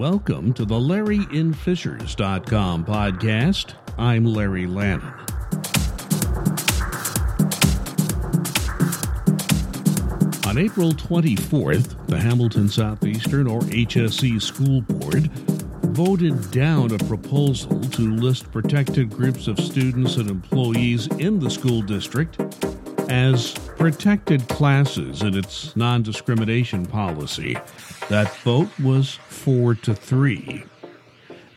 welcome to the LarryInFishers.com podcast. I'm Larry Lannon. On April 24th, the Hamilton Southeastern or HSE School Board voted down a proposal to list protected groups of students and employees in the school district as protected classes in its non discrimination policy. That vote was four to three.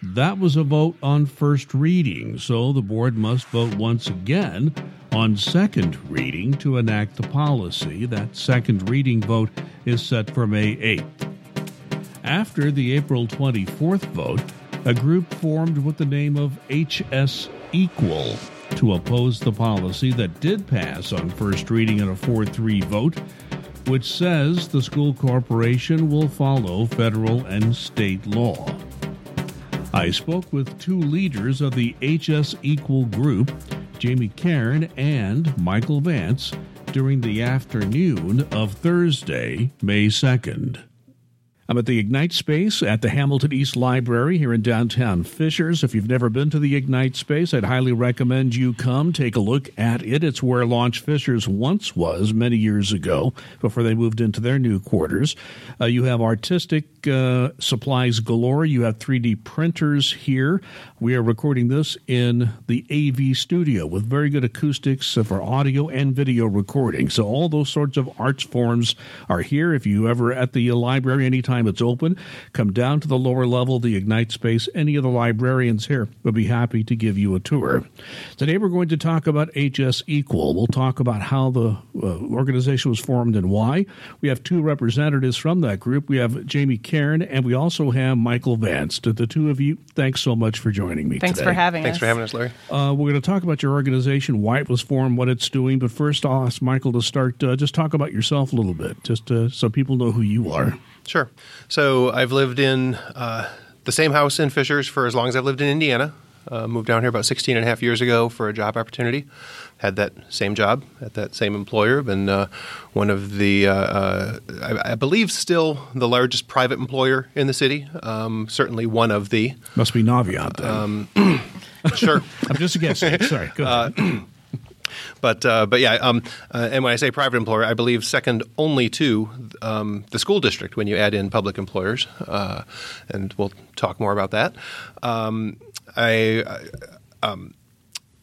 That was a vote on first reading, so the board must vote once again on second reading to enact the policy. That second reading vote is set for May 8th. After the April 24th vote, a group formed with the name of HS Equal to oppose the policy that did pass on first reading in a 4 3 vote, which says the school corporation will follow federal and state law. I spoke with two leaders of the HS Equal group, Jamie Cairn and Michael Vance, during the afternoon of Thursday, May 2nd. I'm at the Ignite space at the Hamilton East Library here in downtown Fishers. If you've never been to the Ignite space, I'd highly recommend you come take a look at it. It's where Launch Fishers once was many years ago before they moved into their new quarters. Uh, you have artistic uh, supplies galore. You have 3D printers here. We are recording this in the AV studio with very good acoustics for audio and video recording. So all those sorts of arts forms are here. If you ever at the library anytime time it's open. Come down to the lower level, the Ignite space. Any of the librarians here would be happy to give you a tour. Today we're going to talk about HS Equal. We'll talk about how the uh, organization was formed and why. We have two representatives from that group. We have Jamie Cairn and we also have Michael Vance. To the two of you, thanks so much for joining me Thanks today. for having Thanks us. for having us, Larry. Uh, we're going to talk about your organization, why it was formed, what it's doing. But first, I'll ask Michael to start. Uh, just talk about yourself a little bit, just uh, so people know who you are. Sure. So I've lived in uh, the same house in Fishers for as long as I've lived in Indiana. Uh, moved down here about 16 and a half years ago for a job opportunity. Had that same job at that same employer. Been uh, one of the, uh, uh, I, I, believe, still the largest private employer in the city. Um, certainly one of the. Must be Navient then. Um, sure. I'm just guessing. Sorry. Go ahead. But uh, but yeah, um, uh, and when I say private employer, I believe second only to um, the school district when you add in public employers, uh, and we'll talk more about that. Um, I. Um,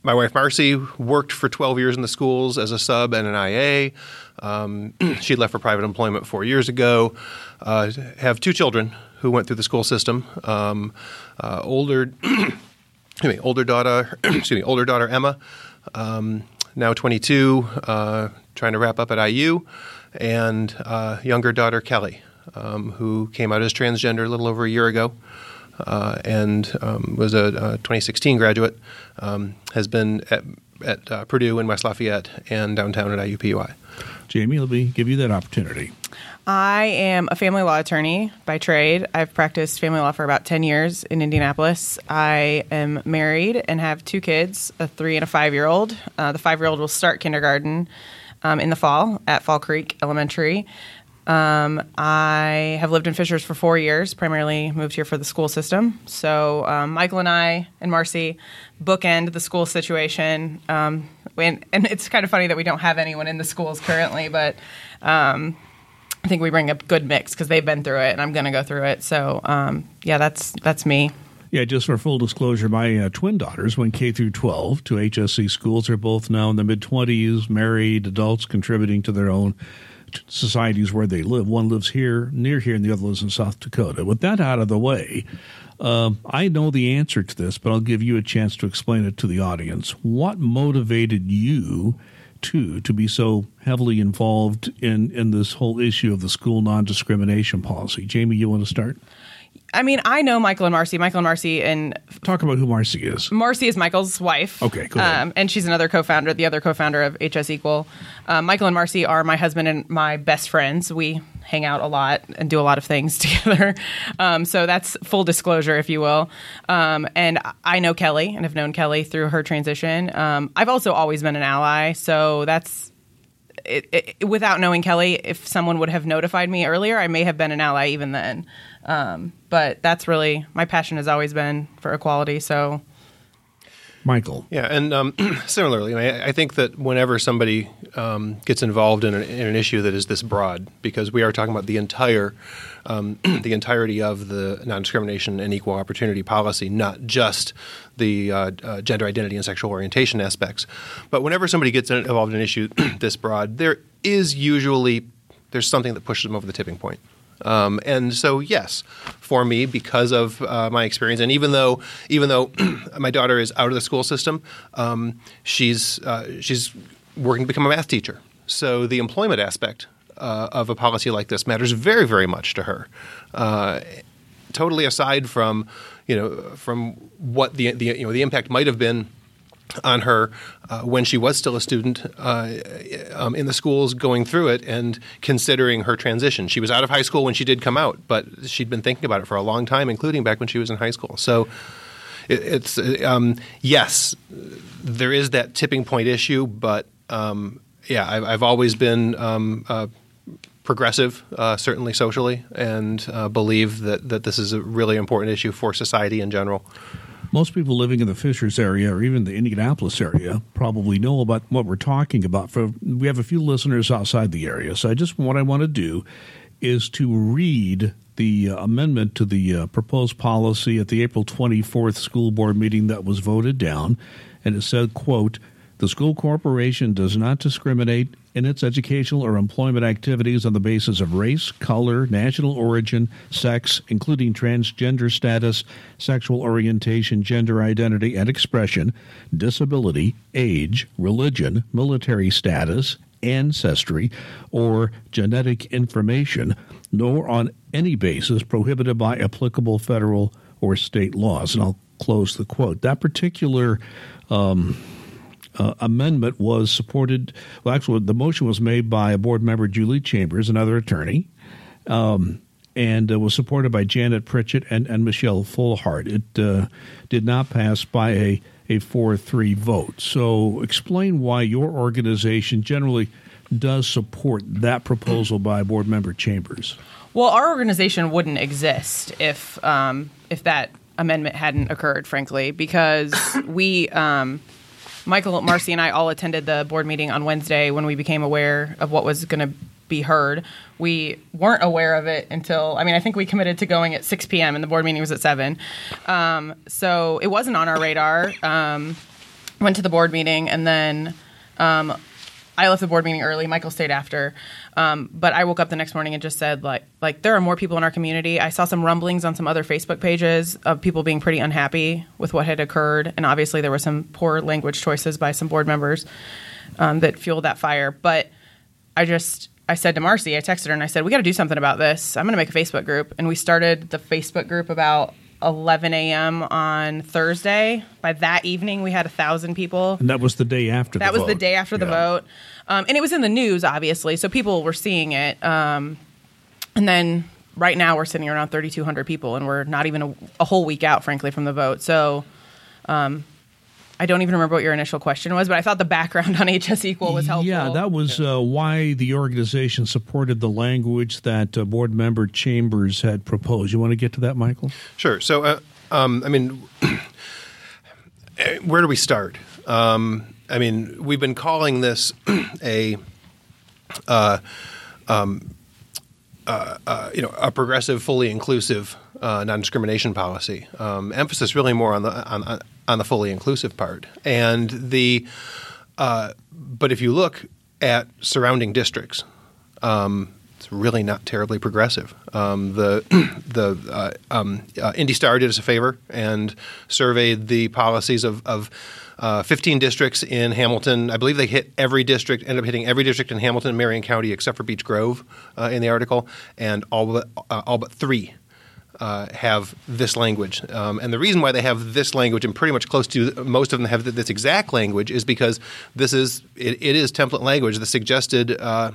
my wife Marcy worked for 12 years in the schools as a sub and an IA. Um, she left for private employment four years ago. Uh, have two children who went through the school system. Um, uh, older, excuse me, older daughter, excuse me, older daughter Emma um, now 22, uh, trying to wrap up at IU, and uh, younger daughter Kelly, um, who came out as transgender a little over a year ago. Uh, and um, was a, a, 2016 graduate, um, has been at, at uh, Purdue in West Lafayette and downtown at IUPUI. Jamie, let me give you that opportunity. I am a family law attorney by trade. I've practiced family law for about 10 years in Indianapolis. I am married and have two kids, a three and a five year old. Uh, the five year old will start kindergarten um, in the fall at Fall Creek Elementary. Um, I have lived in Fishers for four years, primarily moved here for the school system. So um, Michael and I and Marcy bookend the school situation. Um, and, and, it's kind of funny that we don't have anyone in the schools currently, but um, I think we bring a good mix because they've been through it, and I'm going to go through it. So um, yeah, that's that's me. Yeah, just for full disclosure, my uh, twin daughters went K through 12 to HSE schools. They're both now in the mid 20s, married adults contributing to their own societies where they live. One lives here, near here, and the other lives in South Dakota. With that out of the way, uh, I know the answer to this, but I'll give you a chance to explain it to the audience. What motivated you to to be so heavily involved in in this whole issue of the school non discrimination policy? Jamie, you want to start? I mean, I know Michael and Marcy. Michael and Marcy, and talk about who Marcy is. Marcy is Michael's wife. Okay, cool. Um, and she's another co-founder, the other co-founder of HS Equal. Um, Michael and Marcy are my husband and my best friends. We hang out a lot and do a lot of things together. Um, so that's full disclosure, if you will. Um, and I know Kelly and have known Kelly through her transition. Um, I've also always been an ally, so that's it, it, without knowing Kelly, if someone would have notified me earlier, I may have been an ally even then. Um, but that's really my passion has always been for equality. So Michael. Yeah, and um, similarly, I, I, think that whenever somebody um, gets involved in an, in an, issue that is this broad, because we are talking about the entire, um, the entirety of the non-discrimination and equal opportunity policy, not just the uh, uh, gender identity and sexual orientation aspects. But whenever somebody gets involved in an issue this broad, there is usually there's something that pushes them over the tipping point. Um, and so, yes, for me, because of uh, my experience, and even though even though my daughter is out of the school system, um, she's uh, she's working to become a math teacher. So the employment aspect uh, of a policy like this matters very, very much to her. Uh, totally aside from you know from what the, the you know the impact might have been on her uh, when she was still a student uh, um, in the schools going through it and considering her transition. She was out of high school when she did come out, but she'd been thinking about it for a long time, including back when she was in high school. So it, it's um, yes, there is that tipping point issue, but um, yeah, I've, I've, always been. Um, uh, progressive, uh, certainly socially, and uh, believe that, that this is a really important issue for society in general most people living in the Fishers area or even the Indianapolis area probably know about what we're talking about. For we have a few listeners outside the area, so I just what I want to do is to read the uh, amendment to the uh, proposed policy at the April 24th school board meeting that was voted down, and it said, "quote." The school corporation does not discriminate in its educational or employment activities on the basis of race, color, national origin, sex, including transgender status, sexual orientation, gender identity and expression, disability, age, religion, military status, ancestry, or genetic information, nor on any basis prohibited by applicable federal or state laws. And I'll close the quote. That particular um, uh, amendment was supported. Well, actually, the motion was made by a board member, Julie Chambers, another attorney, um, and uh, was supported by Janet Pritchett and, and Michelle Fulhart. It uh, did not pass by a, a 4 3 vote. So, explain why your organization generally does support that proposal by board member Chambers. Well, our organization wouldn't exist if um, if that amendment hadn't occurred, frankly, because we. Um, Michael, Marcy, and I all attended the board meeting on Wednesday when we became aware of what was going to be heard. We weren't aware of it until, I mean, I think we committed to going at 6 p.m. and the board meeting was at 7. Um, so it wasn't on our radar. Um, went to the board meeting and then um, I left the board meeting early. Michael stayed after. Um, but I woke up the next morning and just said, like, like there are more people in our community. I saw some rumblings on some other Facebook pages of people being pretty unhappy with what had occurred, and obviously there were some poor language choices by some board members um, that fueled that fire. But I just I said to Marcy, I texted her and I said, we got to do something about this. I'm going to make a Facebook group, and we started the Facebook group about 11 a.m. on Thursday. By that evening, we had a thousand people. And that was the day after. That was the day after the vote, um, and it was in the news, obviously, so people were seeing it. Um, and then right now, we're sitting around 3,200 people, and we're not even a, a, whole week out, frankly, from the vote. So. Um, I don't even remember what your initial question was, but I thought the background on HS Equal was helpful. Yeah, that was uh, why the organization supported the language that uh, board member Chambers had proposed. You want to get to that, Michael? Sure. So, uh, um, I mean, where do we start? Um, I mean, we've been calling this a. Uh, um, uh, uh, you know, a progressive, fully inclusive uh, non-discrimination policy. Um, emphasis really more on the on, on the fully inclusive part. And the uh, but if you look at surrounding districts, um, it's really not terribly progressive. Um, the the uh, um, uh, Indy Star did us a favor and surveyed the policies of, of uh, 15 districts in Hamilton. I believe they hit every district, ended up hitting every district in Hamilton and Marion County except for Beech Grove uh, in the article, and all but uh, all but three uh, have this language. Um, and the reason why they have this language and pretty much close to most of them have this exact language is because this is it, it is template language that's suggested uh,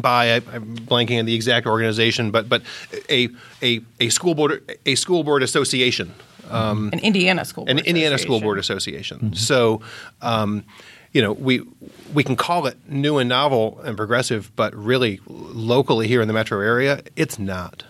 by I, am blanking on the exact organization, but but a a, a school board a school board association. Um, an Indiana school board an Indiana school board association. Mm-hmm. So. Um, you know, we we can call it new and novel and progressive, but really locally here in the metro area, it's not.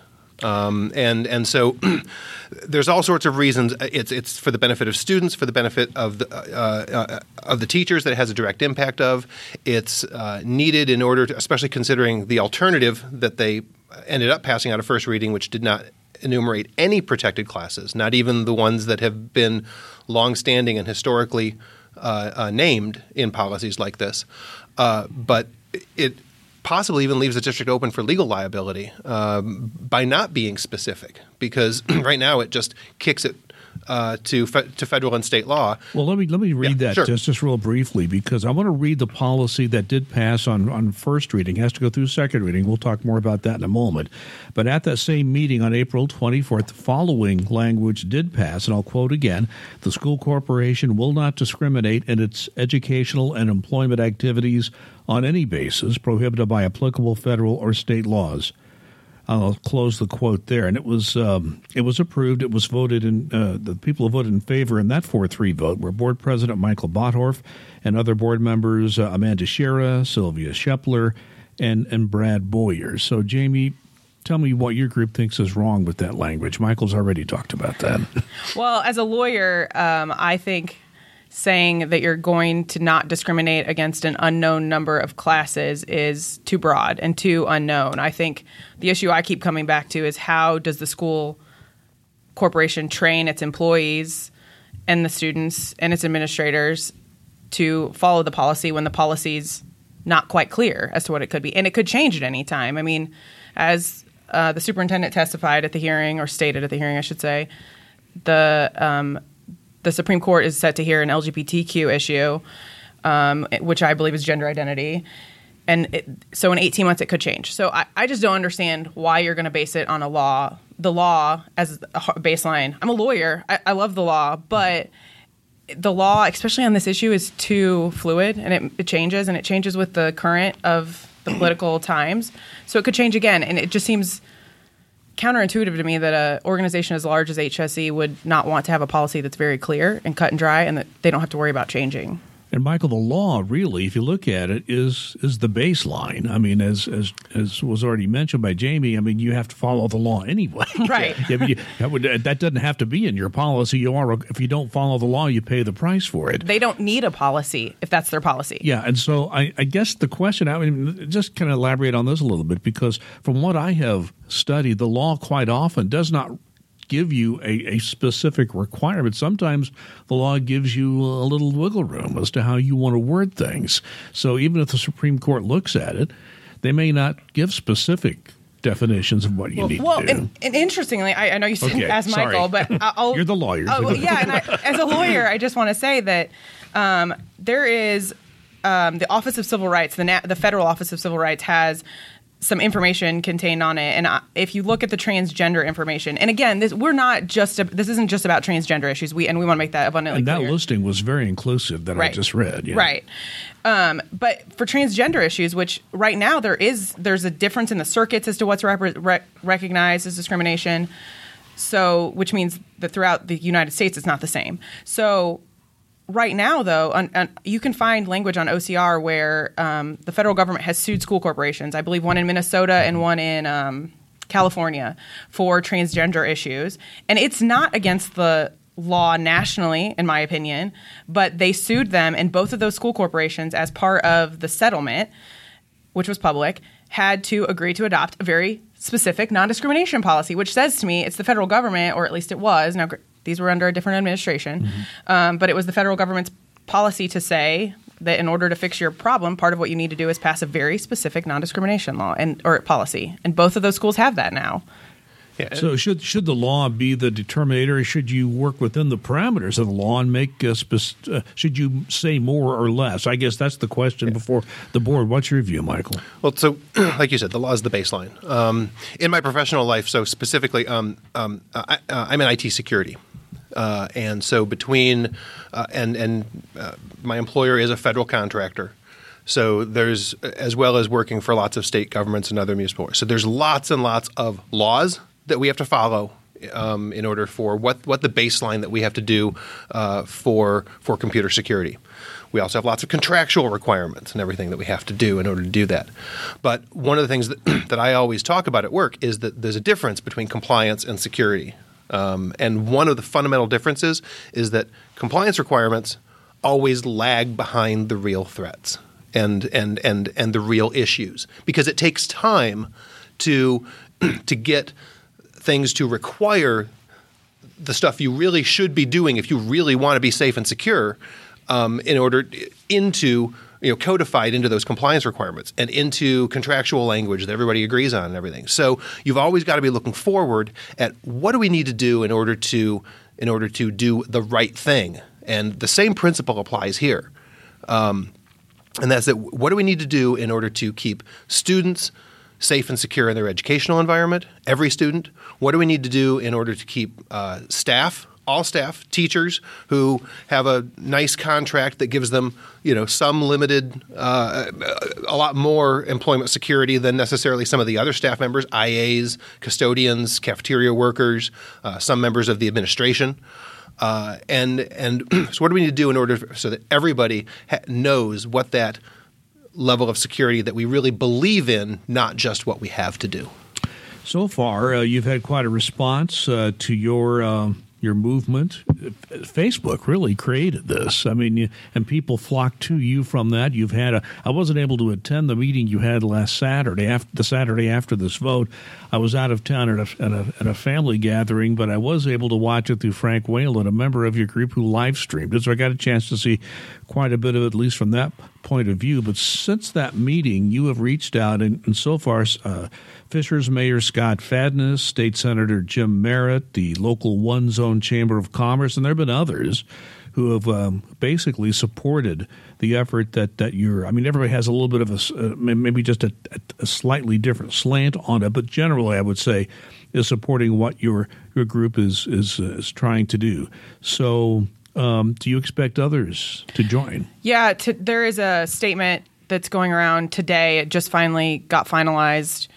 Um, and and so there's all sorts of reasons. It's it's for the benefit of students, for the benefit of the uh, uh, of the teachers that it has a direct impact of. It's uh, needed in order to, especially considering the alternative that they ended up passing out of first reading, which did not enumerate any protected classes, not even the ones that have been longstanding and historically uh, uh, named in policies like this. Uh, but it possibly even leaves the district open for legal liability um, by not being specific, because right now it just kicks it uh, to fe- to federal and state law. Well, let me let me read Yeah, that sure. just just real briefly because I want to read the policy that did pass on on first reading. It has to go through second reading. We'll talk more about that in a moment. But at that same meeting on April 24th, the following language did pass, and I'll quote again: "The school corporation will not discriminate in its educational and employment activities on any basis prohibited by applicable federal or state laws." I'll close the quote there. And it was um, it was approved. It was voted in. Uh, the people who voted in favor in that four three vote were Board President Michael Beresford and other board members uh, Amanda Shera, Sylvia Shepler, and and Brad Boyer. So Jamie. Tell me what your group thinks is wrong with that language. Michael's already talked about that. Well, as a lawyer, um, I think saying that you're going to not discriminate against an unknown number of classes is too broad and too unknown. I think the issue I keep coming back to is how does the school corporation train its employees and the students and its administrators to follow the policy when the policy's not quite clear as to what it could be, and it could change at any time. I mean, as uh, the superintendent testified at the hearing, or stated at the hearing, I should say, the um, the Supreme Court is set to hear an LGBTQ issue, um, which I believe is gender identity. And it, so in 18 months, it could change. So I, I just don't understand why you're going to base it on a law, the law as a baseline. I'm a lawyer. I, I love the law, but the law, especially on this issue, is too fluid and it, it changes and it changes with the current of the political times. So it could change again. And it just seems counterintuitive to me that an organization as large as HSE would not want to have a policy that's very clear and cut and dry and that they don't have to worry about changing. And Michael, the law really, if you look at it, is is the baseline. I mean, as as as was already mentioned by Jamie, I mean, you have to follow the law anyway. Right. I mean, you, that, would, that doesn't have to be in your policy. You are if you don't follow the law, you pay the price for it. They don't need a policy if that's their policy. Yeah, and so I, I guess the question, I mean, just kind of elaborate on this a little bit because from what I have studied, the law quite often does not give you a, a specific requirement. Sometimes the law gives you a little wiggle room as to how you want to word things. So even if the Supreme Court looks at it, they may not give specific definitions of what you need Well, to do. and, and interestingly, I, I know you said Okay, ask Michael, sorry. but I'll, You're the lawyer. Oh, well, yeah, and I, as a lawyer, I just want to say that um, there is um, the Office of Civil Rights, the na- the federal Office of Civil Rights has some information contained on it, and I, if you look at the transgender information, and again, this we're not just a, this isn't just about transgender issues. We and we want to make that abundantly clear. and that clear. listing was very inclusive that I just read. Yeah. Right. Um, but for transgender issues, which right now there is there's a difference in the circuits as to what's rec- recognized as discrimination. So, which means that throughout the United States, it's not the same. So, right now, though, on, on, you can find language on OCR where um, the federal government has sued school corporations. I believe one in Minnesota and one in um, California for transgender issues, and it's not against the law nationally, in my opinion, but they sued them, and both of those school corporations, as part of the settlement, which was public, had to agree to adopt a very specific non discrimination policy, which says to me it's the federal government, or at least it was. Now, these were under a different administration, um, but it was the federal government's policy to say that in order to fix your problem, part of what you need to do is pass a very specific non discrimination law and or policy. And both of those schools have that now. Yeah, So should should the law be the determinator? Or should you work within the parameters of the law and make uh, spec- uh, should you say more or less? I guess that's the question before the board. What's your view, Michael? Well, so like you said, the law is the baseline. Um, in my professional life, so specifically, um, um, I, uh, I'm in IT security, uh, and so between uh, and and uh, my employer is a federal contractor. So there's as well as working for lots of state governments and other municipal. So there's lots and lots of laws that we have to follow um, in order for what what the baseline that we have to do uh, for for computer security. we also have lots of contractual requirements and everything that we have to do in order to do that. But one of the things that, that I always talk about at work is that there's a difference between compliance and security. Um, and one of the fundamental differences is that compliance requirements always lag behind the real threats and and and and the real issues because it takes time to to get things to require the stuff you really should be doing if you really want to be safe and secure um, in order into you know codified into those compliance requirements and into contractual language that everybody agrees on and everything. So you've always got to be looking forward at what do we need to do in order to in order to do the right thing. And the same principle applies here. Um, and that's that what do we need to do in order to keep students safe and secure in their educational environment, every student? What do we need to do in order to keep uh, staff, all staff, teachers who have a nice contract that gives them, you know, some limited, uh, a lot more employment security than necessarily some of the other staff members, IAs, custodians, cafeteria workers, uh, some members of the administration. Uh, and and so, what do we need to do in order so that everybody ha- knows what that level of security that we really believe in, not just what we have to do? So far, uh, you've had quite a response uh, to your um, your movement. Facebook really created this. I mean, you, and people flocked to you from that. You've had a. I wasn't able to attend the meeting you had last Saturday, after the Saturday after this vote. I was out of town at a, at a, at a family gathering, but I was able to watch it through Frank Whalen, a member of your group who live streamed it. So I got a chance to see quite a bit of it, at least from that point of view. But since that meeting, you have reached out, and, and so far. Uh, Fishers Mayor Scott Fadness, State Senator Jim Merritt, the local One Zone Chamber of Commerce, and there have been others who have um, basically supported the effort that, that you're. I mean, everybody has a little bit of a uh, maybe just a, a, slightly different slant on it, but generally, I would say is supporting what your your group is is uh, is trying to do. So, um, do you expect others to join? Yeah, to, there is a statement that's going around today. It just finally got finalized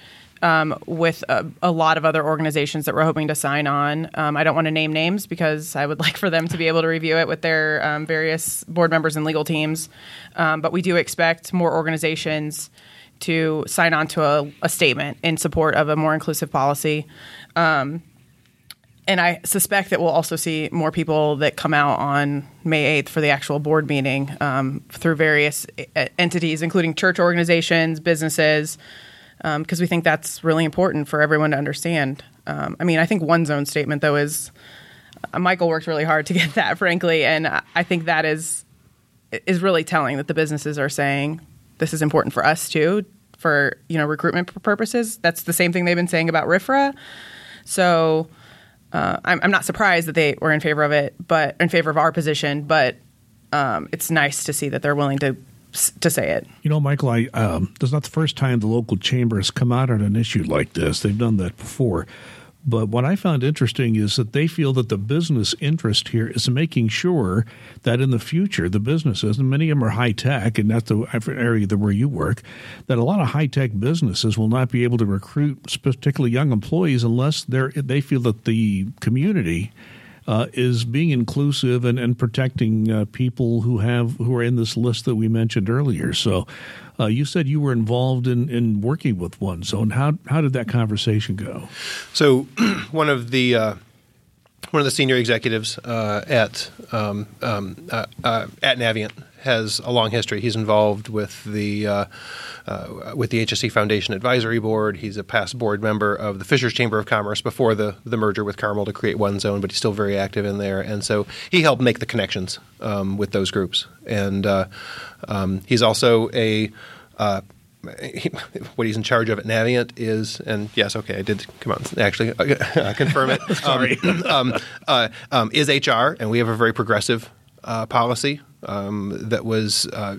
um, with a, a, lot of other organizations that we're hoping to sign on. Um, I don't want to name names because I would like for them to be able to review it with their um, various board members and legal teams. Um, but we do expect more organizations to sign on to a, a statement in support of a more inclusive policy. Um, and I suspect that we'll also see more people that come out on May 8th for the actual board meeting um, through various uh, entities, including church organizations, businesses, because um, we think that's really important for everyone to understand. Um, I mean, I think one zone statement though is uh, Michael worked really hard to get that, frankly, and I think that is is really telling that the businesses are saying this is important for us too, for you know recruitment purposes. That's the same thing they've been saying about RFRA. So uh, I'm, I'm, not surprised that they were in favor of it, but in favor of our position. But um, it's nice to see that they're willing to to say it. You know, Michael, I um, this is not the first time the local chamber has come out on an issue like this. They've done that before. But what I found interesting is that they feel that the business interest here is making sure that in the future, the businesses, and many of them are high tech, and that's the area where you work, that a lot of high tech businesses will not be able to recruit particularly young employees unless they they feel that the community uh, is being inclusive and, and protecting uh, people who have who are in this list that we mentioned earlier. So, uh, you said you were involved in, in working with one zone. How how did that conversation go? So, one of the uh, one of the senior executives uh, at um, um, uh, at Navient has a long history. He's involved with the uh, uh, with the HSE Foundation Advisory Board. He's a past board member of the Fishers Chamber of Commerce before the the merger with Carmel to create One Zone, but he's still very active in there. And so he helped make the connections um, with those groups. And uh, um, he's also a uh, he, what he's in charge of at Navient is, and yes, okay, I did come on, actually uh, confirm it. Sorry, um, um, uh, um, is HR, and we have a very progressive uh, policy um, that was uh,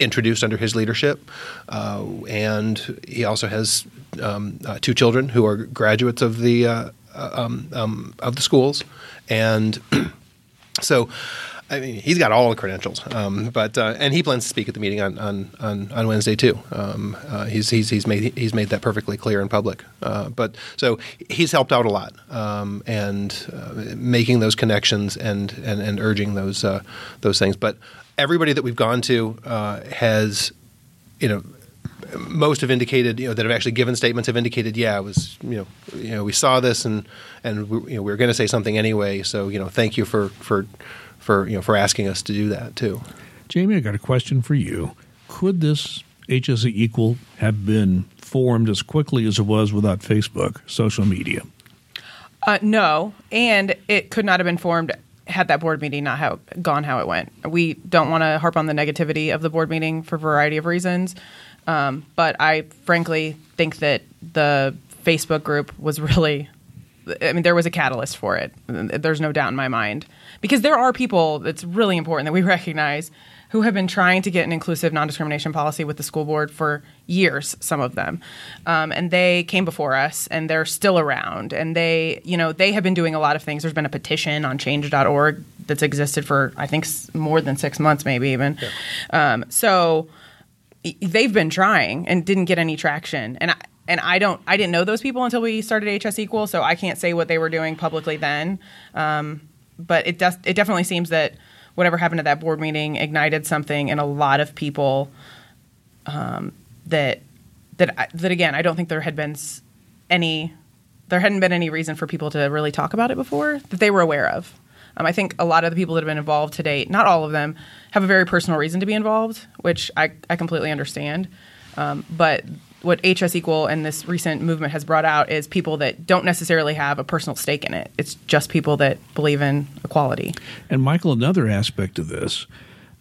introduced under his leadership. Uh, and he also has um, uh, two children who are graduates of the uh, um, um, of the schools, and so I mean, he's got all the credentials, um, but uh, and he plans to speak at the meeting on on, on, on Wednesday too. Um, uh, he's, he's he's made he's made that perfectly clear in public. Uh, but so he's helped out a lot um, and uh, making those connections and and, and urging those uh, those things. But everybody that we've gone to uh, has, you know most have indicated, you know, that have actually given statements have indicated, yeah, it was, you know, you know, we saw this and and we, you know, we were going to say something anyway. So you know, thank you for for for you know for asking us to do that too. Jamie, I got a question for you. Could this HSE Equal have been formed as quickly as it was without Facebook, social media? Uh, no, and it could not have been formed had that board meeting not how, gone how it went. We don't want to harp on the negativity of the board meeting for a variety of reasons. Um, but I frankly think that the Facebook group was really, I mean, there was a catalyst for it. There's no doubt in my mind. Because there are people that's really important that we recognize who have been trying to get an inclusive non discrimination policy with the school board for years, some of them. Um, and they came before us and they're still around. And they, you know, they have been doing a lot of things. There's been a petition on change.org that's existed for, I think, more than six months, maybe even. Yeah. Um, so, they've been trying and didn't get any traction. And I, and I don't I didn't know those people until we started HS Equal, so I can't say what they were doing publicly then. Um, but it does it definitely seems that whatever happened at that board meeting ignited something in a lot of people um, that that that again I don't think there had been any there hadn't been any reason for people to really talk about it before that they were aware of. Um, I think a lot of the people that have been involved to date, not all of them, have a very personal reason to be involved, which I, I completely understand. Um, but what HS Equal and this recent movement has brought out is people that don't necessarily have a personal stake in it. It's just people that believe in equality. And Michael, another aspect of this,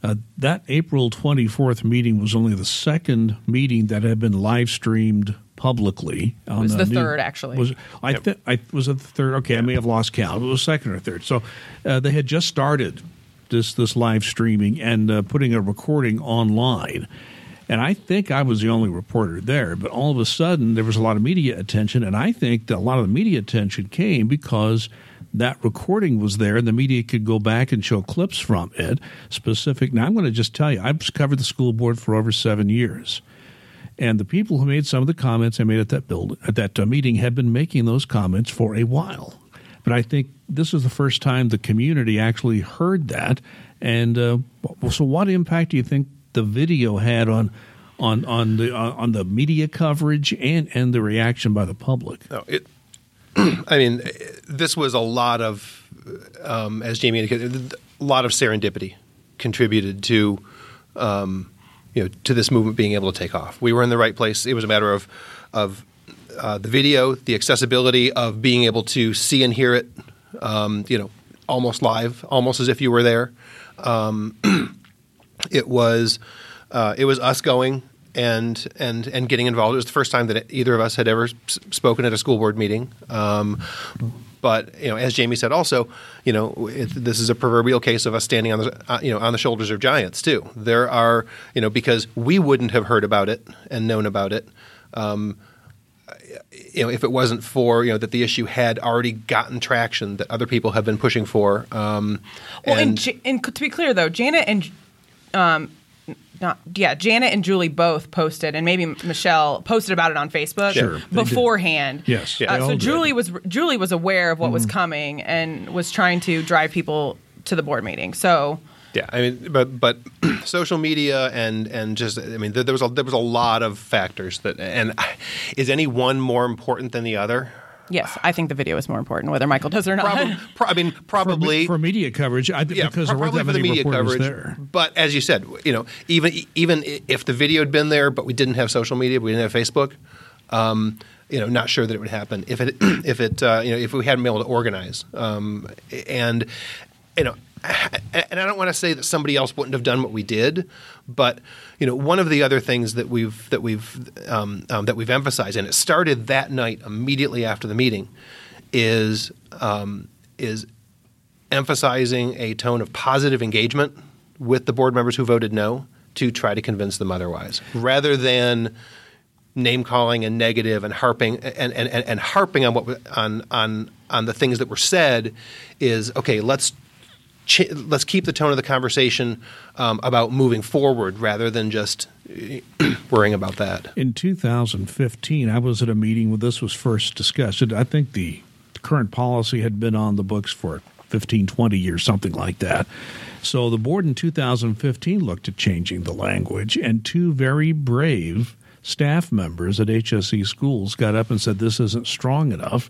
uh, that April 24th meeting was only the second meeting that had been live streamed publicly. it was the, the third, actually. Was I, th- I was it the third? Okay, I may have lost count. It was second or third. So uh, they had just started this this live streaming and uh, putting a recording online. And I think I was the only reporter there, but all of a sudden there was a lot of media attention, and I think that a lot of the media attention came because that recording was there and the media could go back and show clips from it specific. Now I'm going to just tell you, I've covered the school board for over seven years. And the people who made some of the comments I made at that build at that uh, meeting had been making those comments for a while. But I think this is the first time the community actually heard that. And uh, so, what impact do you think the video had on on on the uh, on the media coverage and and the reaction by the public? No, it. I mean, this was a lot of, um, as Jamie indicated, a lot of serendipity contributed to um, you know to this movement being able to take off. We were in the right place. It was a matter of of uh, the video, the accessibility of being able to see and hear it, um, you know, almost live, almost as if you were there. It was uh, it was us going and and and getting involved. It was the first time that either of us had ever spoken at a school board meeting. Um, but you know, as Jamie said, also, you know, it, this is a proverbial case of us standing on the uh, you know on the shoulders of giants too. There are you know because we wouldn't have heard about it and known about it. Um, you know, if it wasn't for you know that the issue had already gotten traction that other people have been pushing for. Um, well, and, and, and, to be clear though, Janet and um, not yeah, Janet and Julie both posted, and maybe Michelle posted about it on Facebook sure, beforehand. Yes, yeah. uh, so Julie did. was Julie was aware of what mm was coming and was trying to drive people to the board meeting. So yeah, I mean, but but social media and and just I mean, there, there, was a, there was a lot of factors that and is any one more important than the other? Yes, I think the video is more important, whether Michael does or not. Probably, pro- I mean, probably for, for media coverage. I, yeah, because there weren't that many media coverage. there. But as you said, you know, even even if the video had been there, but we didn't have social media, we didn't have Facebook. Um, you know, not sure that it would happen if it if it uh, you know if we hadn't been able to organize. Um, and you know, and I don't want to say that somebody else wouldn't have done what we did, but you know, one of the other things that we've that we've um, um, that we've emphasized, and it started that night immediately after the meeting, is um, is emphasizing a tone of positive engagement with the board members who voted no to try to convince them otherwise, rather than name calling and negative and harping and, and, and, and harping on what on on on the things that were said is okay let's ch- let's keep the tone of the conversation um, about moving forward rather than just worrying about that. In 2015, I was at a meeting where this was first discussed. I think the current policy had been on the books for 15, 20 years, something like that. So the board in 2015 looked at changing the language, and two very brave staff members at HSE schools got up and said this isn't strong enough.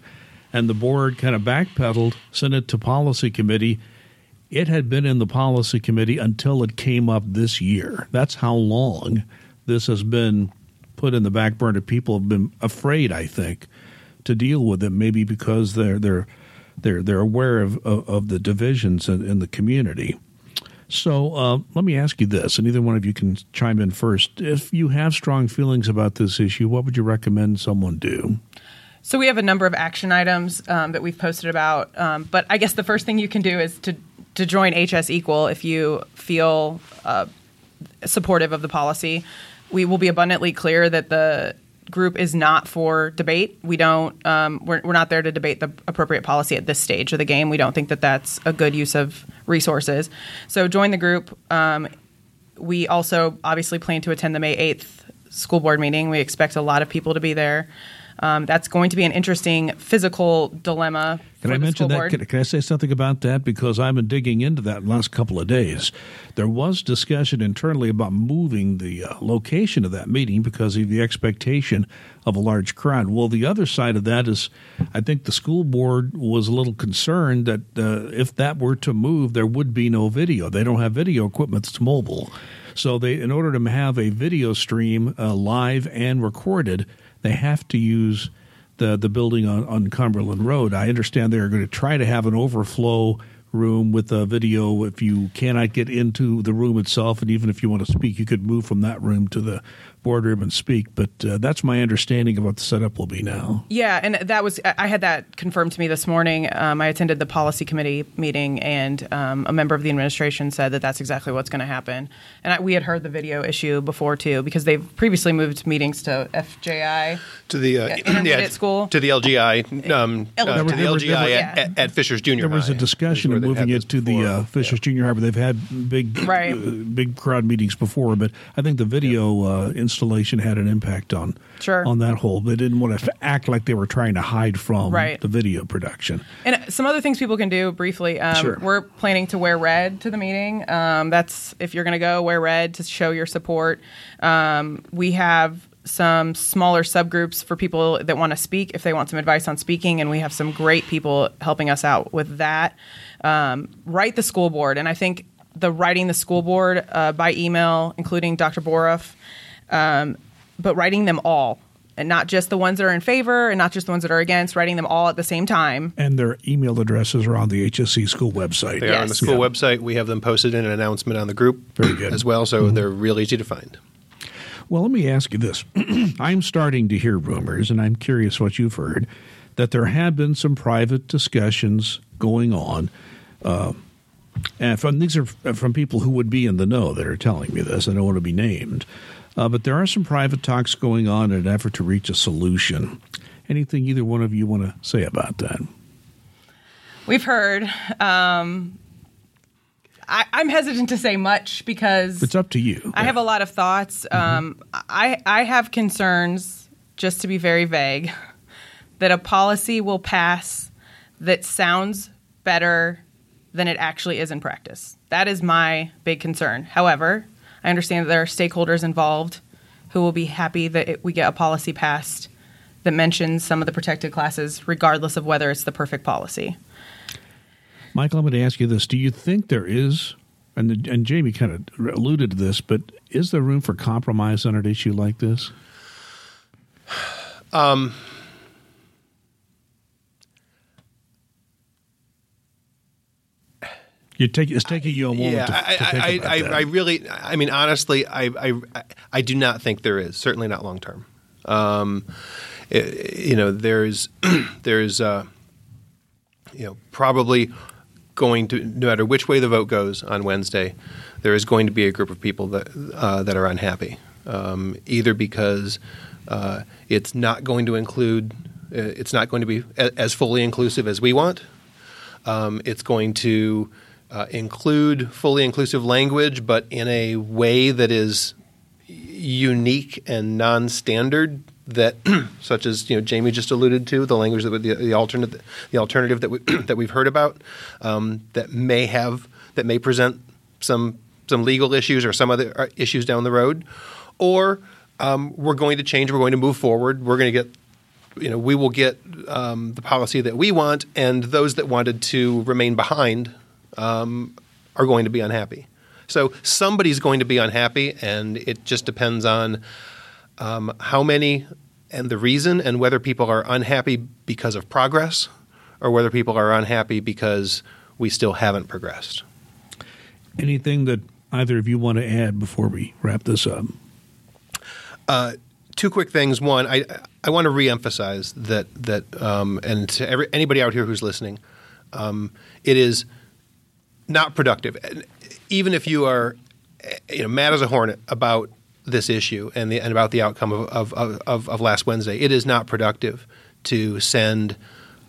And the board kind of backpedaled, sent it to policy committee. It had been in the policy committee until it came up this year. That's how long this has been put in the back burner. People have been afraid, I think, to deal with it. Maybe because they're they're they're they're aware of of, of the divisions in, in, the community. So uh, let me ask you this, and either one of you can chime in first. If you have strong feelings about this issue, what would you recommend someone do? So we have a number of action items um, that we've posted about, um, but I guess the first thing you can do is to to join HS Equal if you feel uh, supportive of the policy. We will be abundantly clear that the group is not for debate. We don't. Um, we're, we're not there to debate the appropriate policy at this stage of the game. We don't think that that's a good use of resources. So join the group. Um, we also obviously plan to attend the May eighth school board meeting. We expect a lot of people to be there. Um, that's going to be an interesting physical dilemma. Can I mention that? Can, can, I say something about that? Because I've been digging into that last couple of days. There was discussion internally about moving the uh, location of that meeting because of the expectation of a large crowd. Well, the other side of that is, I think the school board was a little concerned that uh, if that were to move, there would be no video. They don't have video equipment that's mobile. So they, in order to have a video stream uh, live and recorded, they have to use the the building on, on Cumberland Road. I understand they are going to try to have an overflow room with a video if you cannot get into the room itself and even if you want to speak you could move from that room to the boardroom and speak. But uh, that's my understanding of what the setup will be now. Yeah, and that was I had that confirmed to me this morning. Um, I attended the policy committee meeting, and um, a member of the administration said that that's exactly what's going to happen. And I, we had heard the video issue before too, because they've previously moved meetings to FJI to the uh, intermediate yeah, school to the LGI um, uh, to the LGI at, at, at, Fishers Junior. There was High a discussion of moving it to the uh, Fishers yeah. Junior High, but they've had big right. Uh, big crowd meetings before. But I think the video uh, installation had an impact on sure. on that whole. They didn't want to act like they were trying to hide from right. the video production. And some other things people can do briefly. Um, sure. We're planning to wear red to the meeting. Um, that's if you're going to go wear red to show your support. Um, we have some smaller subgroups for people that want to speak if they want some advice on speaking, and we have some great people helping us out with that. Um, write the school board, and I think the writing the school board uh, by email, including Dr. Bourff, um, but writing them all and not just the ones that are in favor and not just the ones that are against, writing them all at the same time. And their email addresses are on the HSE school website. They yes. are on the school yeah. website. We have them posted in an announcement on the group Very good. as well, so mm-hmm. they're real easy to find. Well, let me ask you this. I'm starting to hear rumors, and I'm curious what you've heard, that there have been some private discussions going on. Uh, and from these are from people who would be in the know that are telling me this. I don't want to be named, uh, but there are some private talks going on in an effort to reach a solution. Anything either one of you want to say about that? We've heard. Um, I, am hesitant to say much because it's up to you. I yeah. have a lot of thoughts. Mm-hmm. Um, I I have concerns, just to be very vague, that a policy will pass that sounds better than it actually is in practice. That is my big concern. However, I understand that there are stakeholders involved who will be happy that it, we get a policy passed that mentions some of the protected classes, regardless of whether it's the perfect policy. Michael, I'm going to ask you this: Do you think there is, and and Jamie kind of alluded to this, but is there room for compromise on an issue like this? Um, You take it's taking you a moment. Yeah, to, to I, I, I, I, really, I mean, honestly, I, I, I do not think there is. Certainly not long term. Um, you know, there's, there's, uh, you know, probably going to no matter which way the vote goes on Wednesday, there is going to be a group of people that uh, that are unhappy, um, either because uh, it's not going to include, uh, it's not going to be as fully inclusive as we want. Um, it's going to uh, include fully inclusive language, but in a way that is unique and non-standard that such as you know Jamie just alluded to the language that the, the alternative the alternative that we that we've heard about um, that may have that may present some some legal issues or some other uh, issues down the road. Or um, we're going to change we're going to move forward we're going to get you know we will get um, the policy that we want and those that wanted to remain behind um, are going to be unhappy so somebody's going to be unhappy and it just depends on um, how many and the reason, and whether people are unhappy because of progress or whether people are unhappy because we still haven't progressed. Anything that either of you want to add before we wrap this up? Uh, two quick things. One, I I want to reemphasize that that um, and to every, anybody out here who's listening, um, it is not productive. Even if you are, you know, mad as a hornet about this issue and, the, and about the outcome of, of, of, of, last Wednesday. It is not productive to send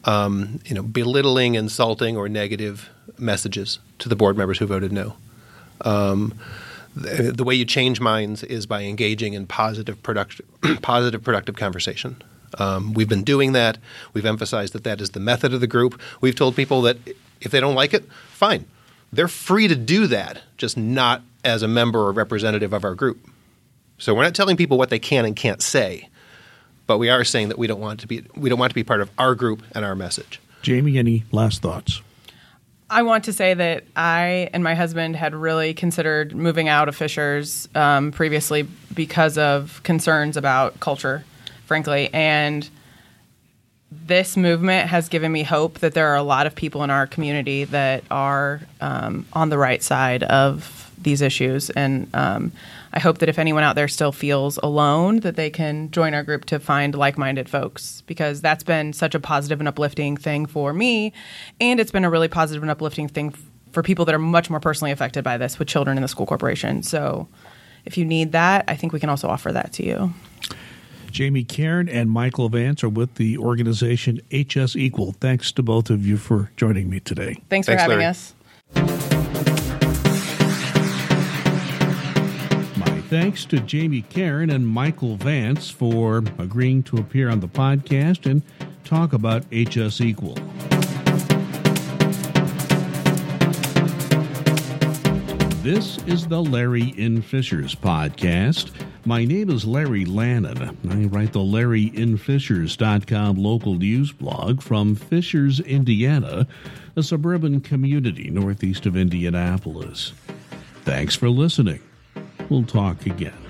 um, you know belittling, insulting, or negative messages to the board members who voted no. Um, the, the, way you change minds is by engaging in positive, productive, positive, productive conversation. Um, we've been doing that. We've emphasized that that is the method of the group. We've told people that if they don't like it, fine. They're free to do that, just not as a member or representative of our group. So we're not telling people what they can and can't say, but we are saying that we don't want to be we don't want to be part of our group and our message. Jamie, any last thoughts? I want to say that I and my husband had really considered moving out of Fishers um, previously because of concerns about culture, frankly. And this movement has given me hope that there are a lot of people in our community that are um, on the right side of these issues. And um, I hope that if anyone out there still feels alone, that they can join our group to find like minded folks because that's been such a positive and uplifting thing for me. And it's been a really positive and uplifting thing for people that are much more personally affected by this with children in the school corporation. So if you need that, I think we can also offer that to you. Jamie Cairn and Michael Vance are with the organization HS Equal. Thanks to both of you for joining me today. Thanks for having Larry. us. My thanks to Jamie Cairn and Michael Vance for agreeing to appear on the podcast and talk about HS Equal. This is the Larry in Fishers podcast. My name is Larry Lannon. I write the LarryInFishers.com local news blog from Fishers, Indiana, a suburban community northeast of Indianapolis. Thanks for listening. We'll talk again.